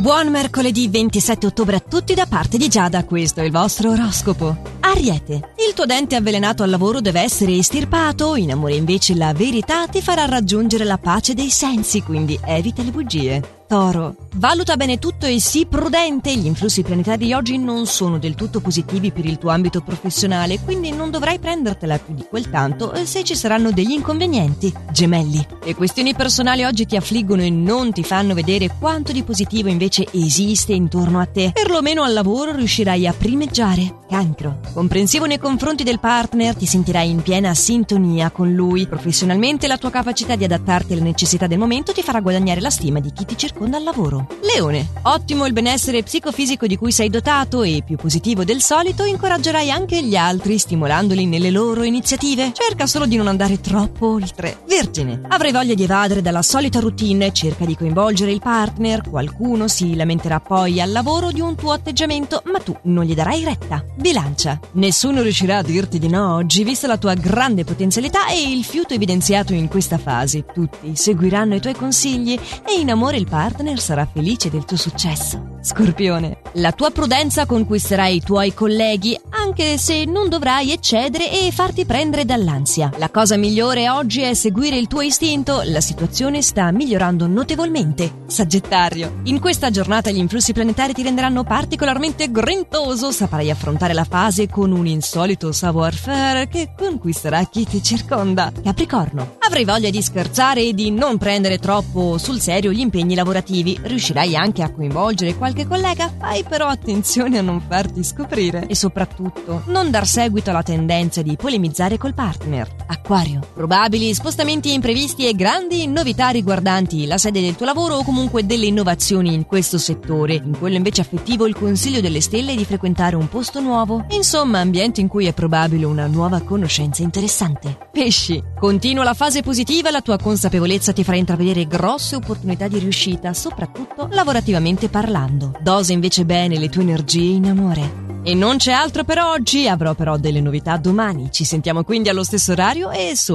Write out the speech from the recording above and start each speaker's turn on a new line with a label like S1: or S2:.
S1: Buon mercoledì 27 ottobre a tutti da parte di Giada, questo è il vostro oroscopo. Ariete, il tuo dente avvelenato al lavoro deve essere estirpato, in amore invece la verità ti farà raggiungere la pace dei sensi, quindi evita le bugie. Toro, valuta bene tutto e sii prudente, gli influssi planetari di oggi non sono del tutto positivi per il tuo ambito professionale, quindi non dovrai prendertela più di quel tanto eh, se ci saranno degli inconvenienti. Gemelli, le questioni personali oggi ti affliggono e non ti fanno vedere quanto di positivo invece esiste intorno a te. Perlomeno al lavoro riuscirai a primeggiare. Cancro, comprensivo nei confronti del partner, ti sentirai in piena sintonia con lui. Professionalmente la tua capacità di adattarti alle necessità del momento ti farà guadagnare la stima di chi ti circonda al lavoro. Leone, ottimo il benessere psicofisico di cui sei dotato e più positivo del solito incoraggerai anche gli altri stimolandoli nelle loro iniziative. Cerca solo di non andare troppo oltre. Vergine, avrai voglia di evadere dalla solita routine, cerca di coinvolgere il partner, qualcuno si lamenterà poi al lavoro di un tuo atteggiamento, ma tu non gli darai retta. Bilancia, nessuno riuscirà a dirti di no oggi vista la tua grande potenzialità e il fiuto evidenziato in questa fase. Tutti seguiranno i tuoi consigli e in amore il partner sarà felice del tuo successo. Scorpione, la tua prudenza conquisterà i tuoi colleghi, anche se non dovrai eccedere e farti prendere dall'ansia. La cosa migliore oggi è seguire il tuo istinto, la situazione sta migliorando notevolmente. Sagittario, in questa giornata gli influssi planetari ti renderanno particolarmente grintoso, saprai affrontare la fase con un insolito savoir-faire che conquisterà chi ti circonda. Capricorno, avrai voglia di scherzare e di non prendere troppo sul serio gli impegni lavorativi, riuscirai anche a coinvolgere qualche qualche collega, fai però attenzione a non farti scoprire e soprattutto non dar seguito alla tendenza di polemizzare col partner. Acquario. Probabili spostamenti imprevisti e grandi novità riguardanti la sede del tuo lavoro o comunque delle innovazioni in questo settore. In quello invece affettivo il consiglio delle stelle è di frequentare un posto nuovo. Insomma, ambiente in cui è probabile una nuova conoscenza interessante. Pesci. Continua la fase positiva la tua consapevolezza ti farà intravedere grosse opportunità di riuscita, soprattutto lavorativamente parlando mondo. Dose invece bene le tue energie in amore. E non c'è altro per oggi, avrò però delle novità domani. Ci sentiamo quindi allo stesso orario e su